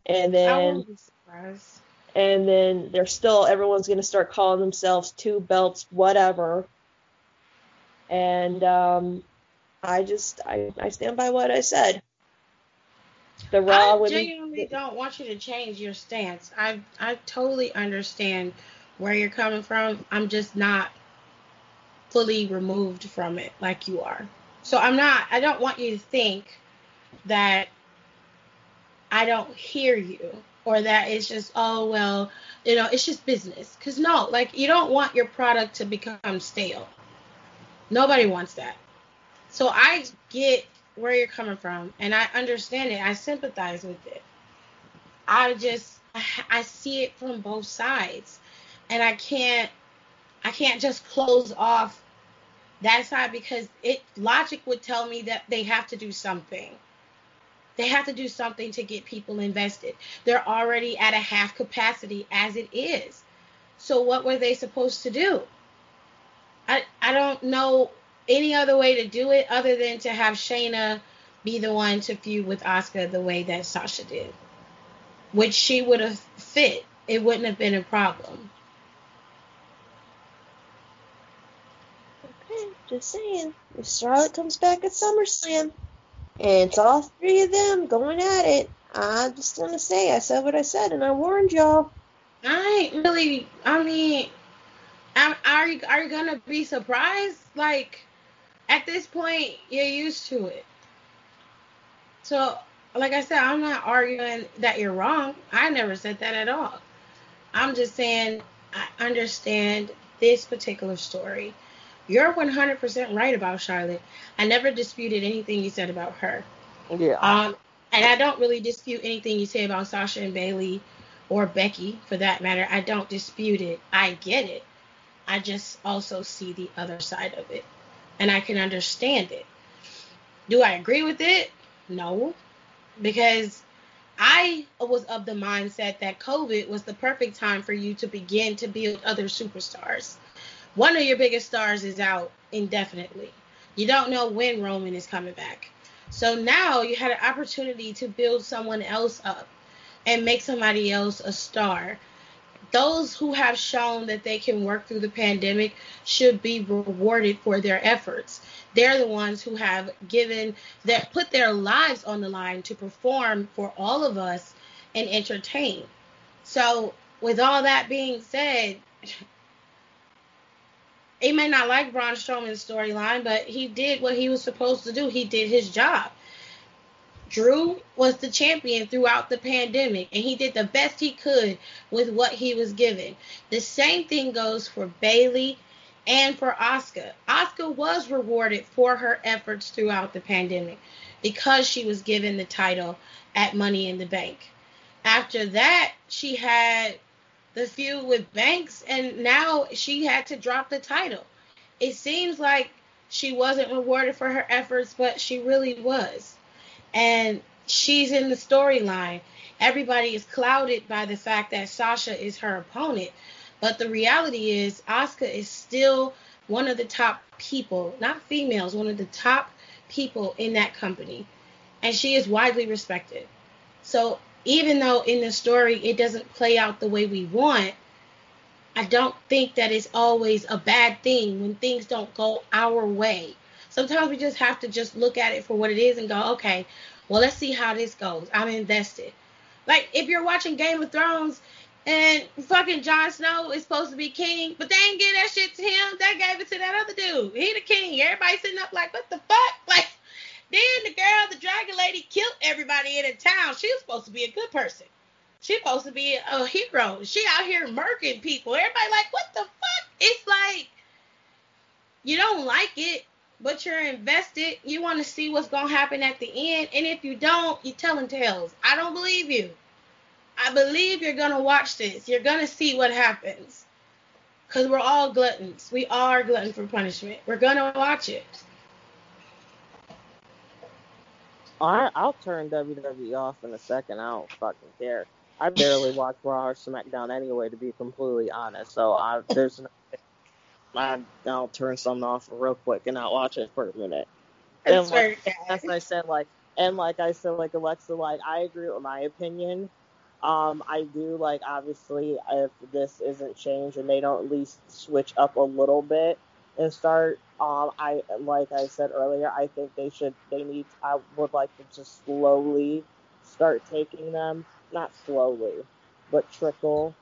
And then won't be surprised. and then they're still everyone's going to start calling themselves two belts whatever. And um I just I I stand by what I said. The Raw I genuinely don't want you to change your stance. I I totally understand where you're coming from. I'm just not fully removed from it like you are. So I'm not I don't want you to think that I don't hear you or that it's just oh well, you know, it's just business. Cuz no, like you don't want your product to become stale. Nobody wants that. So I get where you're coming from and I understand it. I sympathize with it. I just I see it from both sides and I can't I can't just close off that side because it logic would tell me that they have to do something. They have to do something to get people invested. They're already at a half capacity as it is. So what were they supposed to do? I I don't know any other way to do it other than to have Shayna be the one to feud with Asuka the way that Sasha did. Which she would have fit. It wouldn't have been a problem. Okay, just saying. If Charlotte comes back at SummerSlam and it's all three of them going at it, I just to say I said what I said and I warned y'all. I ain't really. I mean, are you are you gonna be surprised? Like, at this point, you're used to it. So, like I said, I'm not arguing that you're wrong. I never said that at all. I'm just saying I understand this particular story. You're 100% right about Charlotte. I never disputed anything you said about her. Yeah. Um, and I don't really dispute anything you say about Sasha and Bayley or Becky for that matter. I don't dispute it. I get it. I just also see the other side of it. And I can understand it. Do I agree with it? No. Because I was of the mindset that COVID was the perfect time for you to begin to build other superstars. One of your biggest stars is out indefinitely. You don't know when Roman is coming back. So now you had an opportunity to build someone else up and make somebody else a star. Those who have shown that they can work through the pandemic should be rewarded for their efforts. They're the ones who have given that put their lives on the line to perform for all of us and entertain. So, with all that being said, he may not like Braun Strowman's storyline, but he did what he was supposed to do. He did his job. Drew was the champion throughout the pandemic, and he did the best he could with what he was given. The same thing goes for Bayley and for Asuka. Asuka was rewarded for her efforts throughout the pandemic because she was given the title at Money in the Bank. After that, she had the feud with Banks, and now she had to drop the title. It seems like she wasn't rewarded for her efforts, but she really was and she's in the storyline. Everybody is clouded by the fact that Sasha is her opponent, but the reality is Asuka is still one of the top people, not females, one of the top people in that company, and she is widely respected. So even though in the story it doesn't play out the way we want, I don't think that it's always a bad thing when things don't go our way. Sometimes we just have to just look at it for what it is and go, okay, well, let's see how this goes. I'm invested. Like if you're watching Game of Thrones and fucking Jon Snow is supposed to be king, but they ain't give that shit to him. They gave it to that other dude. He the king. Everybody sitting up like, what the fuck? (laughs) Like, then the girl, the dragon lady, killed everybody in the town. She was supposed to be a good person. She was supposed to be a hero. She out here murking people. Everybody like, what the fuck? It's like you don't like it, but you're invested. You want to see what's to happen at the end. And if you don't, you're telling tales. I don't believe you. I believe you're to watch this. You're to see what happens. Because we're all gluttons. We are glutton for punishment. We're to watch it. I, I'll turn WWE off in a second. I don't fucking care. I barely watch Raw or SmackDown anyway, to be completely honest. So I, there's no (laughs) I, I'll turn something off real quick and not watch it for a minute. And like, as I said, like, and like I said, like Alexa, like I agree with my opinion. Um, I do like obviously if this isn't changed and they don't at least switch up a little bit and start. Um, I like I said earlier, I think they should. They need. I would like to just slowly start taking them, not slowly, but trickle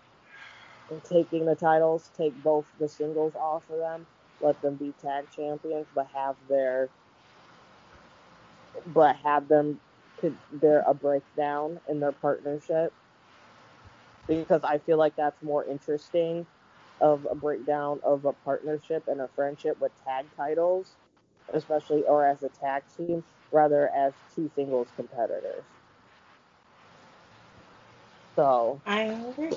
and taking the titles, take both the singles off of them, let them be tag champions, but have their but have them there a breakdown in their partnership because I feel like that's more interesting of a breakdown of a partnership and a friendship with tag titles, especially or as a tag team rather as two singles competitors. So I agree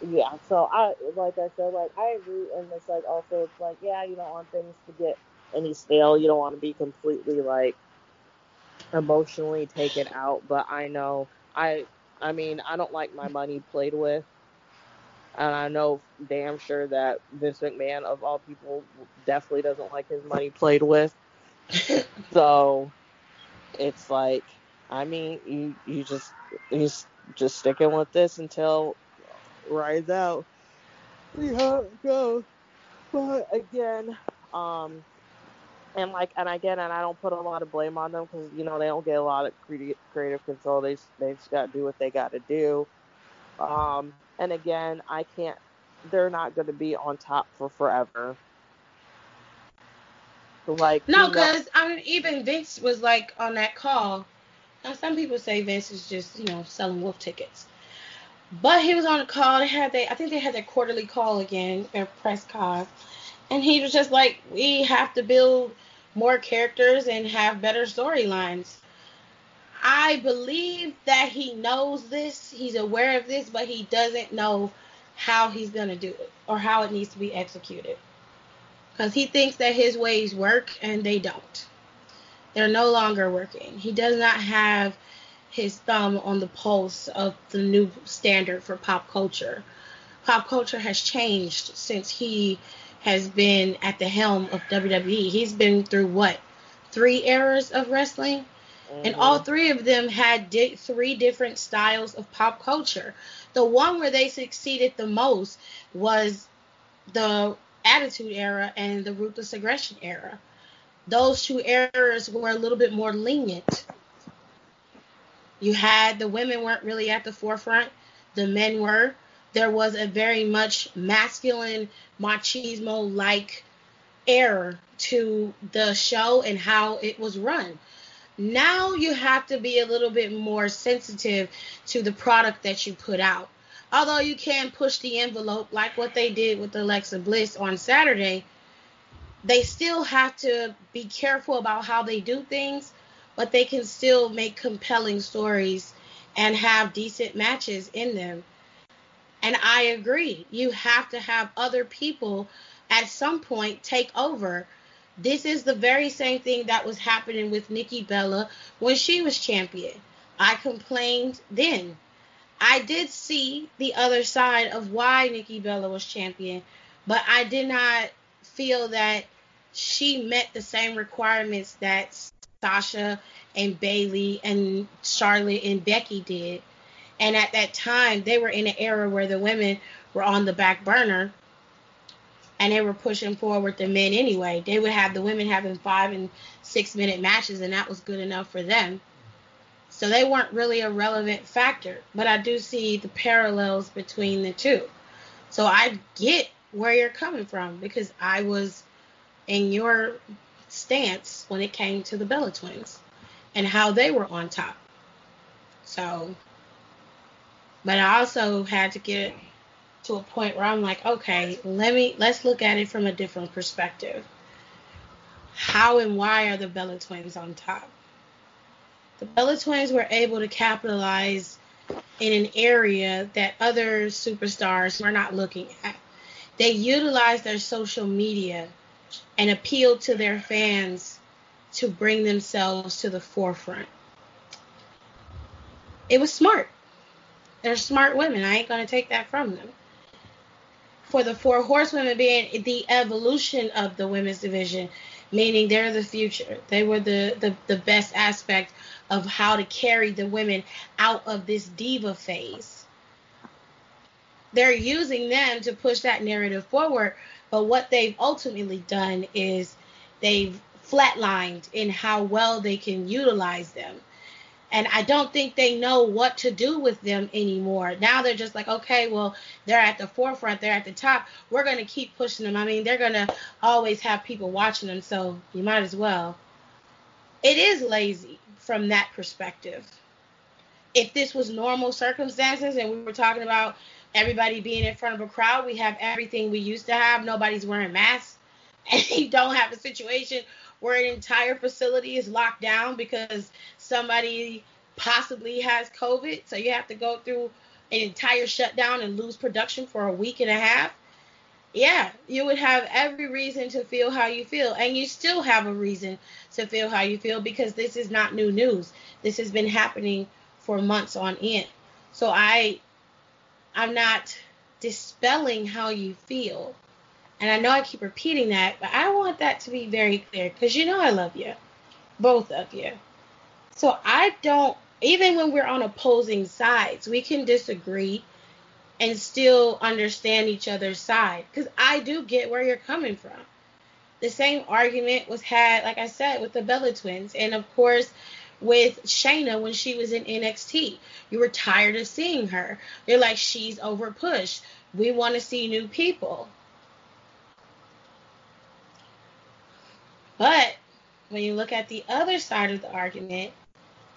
yeah, so I like I said, like I agree, and it's like also it's like yeah, you don't want things to get any stale. You don't want to be completely like emotionally taken out. But I know I, I mean, I don't like my money played with, and I know damn sure that Vince McMahon of all people definitely doesn't like his money played with. (laughs) so it's like, I mean, you you just you just sticking with this until rides out. See how it goes. But again, um, and like, and again, and I don't put a lot of blame on them because you know they don't get a lot of creative creative control. They they just got to do what they got to do. Um, and again, I can't. They're not going to be on top for forever. Like no, because I mean, even Vince was like on that call. Now some people say Vince is just you know selling wolf tickets. But he was on a call. They had they I think they had their quarterly call again, their press call, and he was just like, we have to build more characters and have better storylines. I believe that he knows this, he's aware of this, but he doesn't know how he's gonna do it or how it needs to be executed. Because he thinks that his ways work and they don't. They're no longer working. He does not have his thumb on the pulse of the new standard for pop culture. Pop culture has changed since he has been at the helm of WWE. He's been through what? Three eras of wrestling? Mm-hmm. And all three of them had di- three different styles of pop culture. The one where they succeeded the most was the Attitude Era and the Ruthless Aggression Era. Those two eras were a little bit more lenient you had the women weren't really at the forefront, the men were. There was a very much masculine machismo like air to the show and how it was run. Now you have to be a little bit more sensitive to the product that you put out. Although you can push the envelope like what they did with Alexa Bliss on Saturday, they still have to be careful about how they do things, but they can still make compelling stories and have decent matches in them. And I agree. You have to have other people at some point take over. This is the very same thing that was happening with Nikki Bella when she was champion. I complained then. I did see the other side of why Nikki Bella was champion, but I did not feel that she met the same requirements that Sasha and Bayley and Charlotte and Becky did. And at that time, they were in an era where the women were on the back burner and they were pushing forward the men anyway. They would have the women having five and six minute matches, and that was good enough for them. So they weren't really a relevant factor. But I do see the parallels between the two. So I get where you're coming from because I was in your stance when it came to the Bella twins and how they were on top. So, but I also had to get to a point where I'm like, okay, let me let's look at it from a different perspective. How and why are the Bella twins on top? The Bella twins were able to capitalize in an area that other superstars were not looking at. They utilized their social media and appealed to their fans to bring themselves to the forefront. It was smart. They're smart women. I ain't going to take that from them. For the four horsewomen being the evolution of the women's division, meaning they're the future. They were the, the, the best aspect of how to carry the women out of this diva phase. They're using them to push that narrative forward but what they've ultimately done is they've flatlined in how well they can utilize them. And I don't think they know what to do with them anymore. Now they're just like, okay, well, they're at the forefront, they're at the top. We're to keep pushing them. I mean, they're to always have people watching them, so you might as well. It is lazy from that perspective. If this was normal circumstances and we were talking about everybody being in front of a crowd. We have everything we used to have. Nobody's wearing masks. (laughs) And you don't have a situation where an entire facility is locked down because somebody possibly has COVID. So you have to go through an entire shutdown and lose production for a week and a half. Yeah, you would have every reason to feel how you feel. And you still have a reason to feel how you feel because this is not new news. This has been happening for months on end. So I I'm not dispelling how you feel. And I know I keep repeating that, but I want that to be very clear because you know I love you, both of you. So I don't, even when we're on opposing sides, we can disagree and still understand each other's side because I do get where you're coming from. The same argument was had, like I said, with the Bella twins. And of course, with Shayna when she was in NXT. You were tired of seeing her. You're like, she's over pushed. We want to see new people. But when you look at the other side of the argument,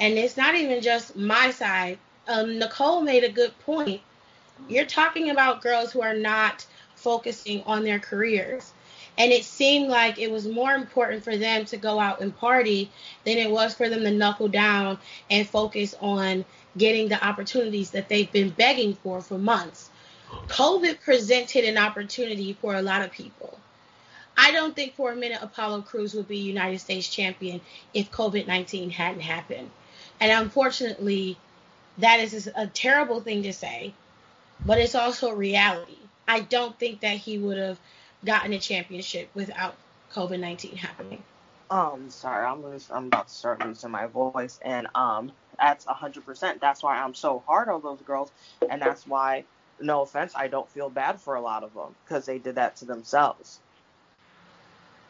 and it's not even just my side, um, Nicole made a good point. You're talking about girls who are not focusing on their careers. And it seemed like it was more important for them to go out and party than it was for them to knuckle down and focus on getting the opportunities that they've been begging for for months. COVID presented an opportunity for a lot of people. I don't think for a minute Apollo Crews would be United States champion if COVID 19 hadn't happened. And unfortunately, that is a terrible thing to say, but it's also a reality. I don't think that he would have gotten a championship without COVID nineteen happening. Um, sorry, I'm lose, I'm about to start losing my voice, and um, that's hundred percent. That's why I'm so hard on those girls, and that's why, no offense, I don't feel bad for a lot of them because they did that to themselves.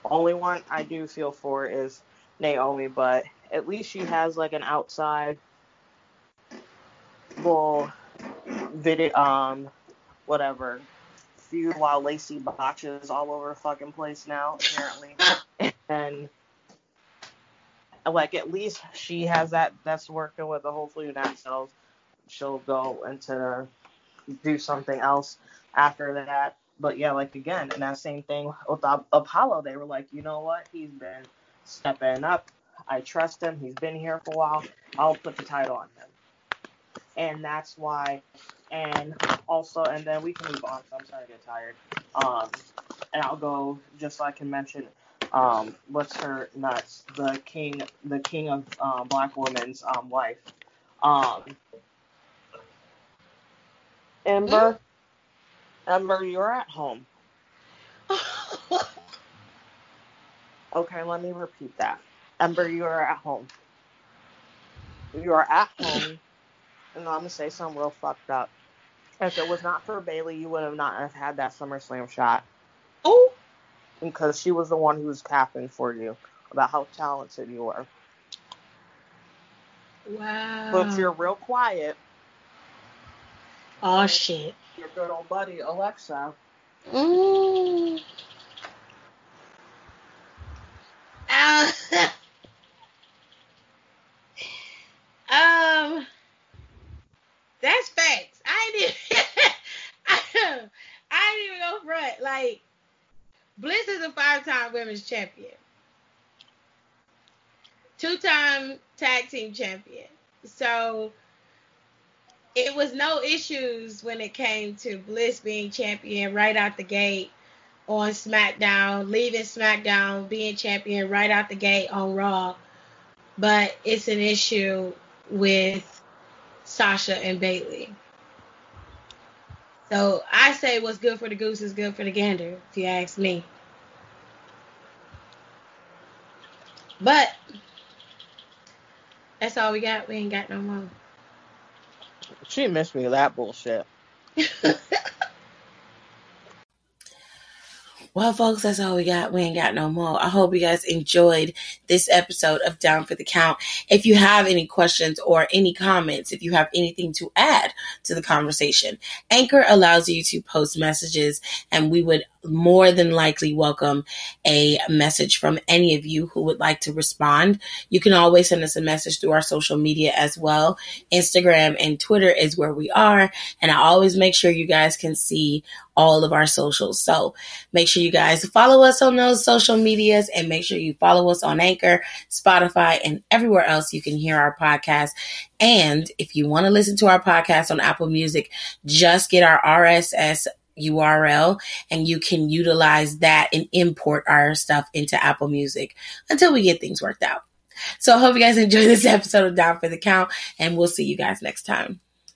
Only one I do feel for is Naomi, but at least she has like an outside, well, video, um, whatever feud while Lacey botches all over the fucking place now, apparently. and like at least she has that that's working with. The hopefully that sells. She'll go into do something else after that. But yeah, like again, and that same thing with Apollo, they were like, you know what, he's been stepping up. I trust him. He's been here for a while. I'll put the title on him. And that's why. And also, and then we can move on. So I'm starting to get tired. Um, and I'll go just so I can mention um, what's her nuts? The king, the king of um, black woman's um, wife. Um, Ember, Ember, you're at home. (laughs) okay, let me repeat that. Ember, you are at home. You are at home, and I'm gonna say something real fucked up. If it was not for Bayley, you would have not have had that SummerSlam shot. Oh, because she was the one who was capping for you about how talented you were. Wow. But if you're real quiet, oh shit, your good old buddy Alexa. Mm. Uh, um, that's facts. I didn't. I, I didn't even go front. Like, Bliss is a five-time women's champion, two-time tag team champion. So it was no issues when it came to Bliss being champion right out the gate on SmackDown, leaving SmackDown, being champion right out the gate on Raw. But it's an issue with Sasha and Bayley. So I say what's good for the goose is good for the gander, if you ask me. But that's all we got. We ain't got no more. She missed me with that bullshit. (laughs) Well, folks, that's all we got. We ain't got no more. I hope you guys enjoyed this episode of Down for the Count. If you have any questions or any comments, if you have anything to add to the conversation, Anchor allows you to post messages, and we would more than likely welcome a message from any of you who would like to respond. You can always send us a message through our social media as well. Instagram and Twitter is where we are. And I always make sure you guys can see all of our socials. So make sure you guys follow us on those social medias and make sure you follow us on Anchor, Spotify, and everywhere else you can hear our podcast. And if you want to listen to our podcast on Apple Music, just get our RSS URL and you can utilize that and import our stuff into Apple Music until we get things worked out. So I hope you guys (laughs) enjoy this episode of Down for the Count and we'll see you guys next time.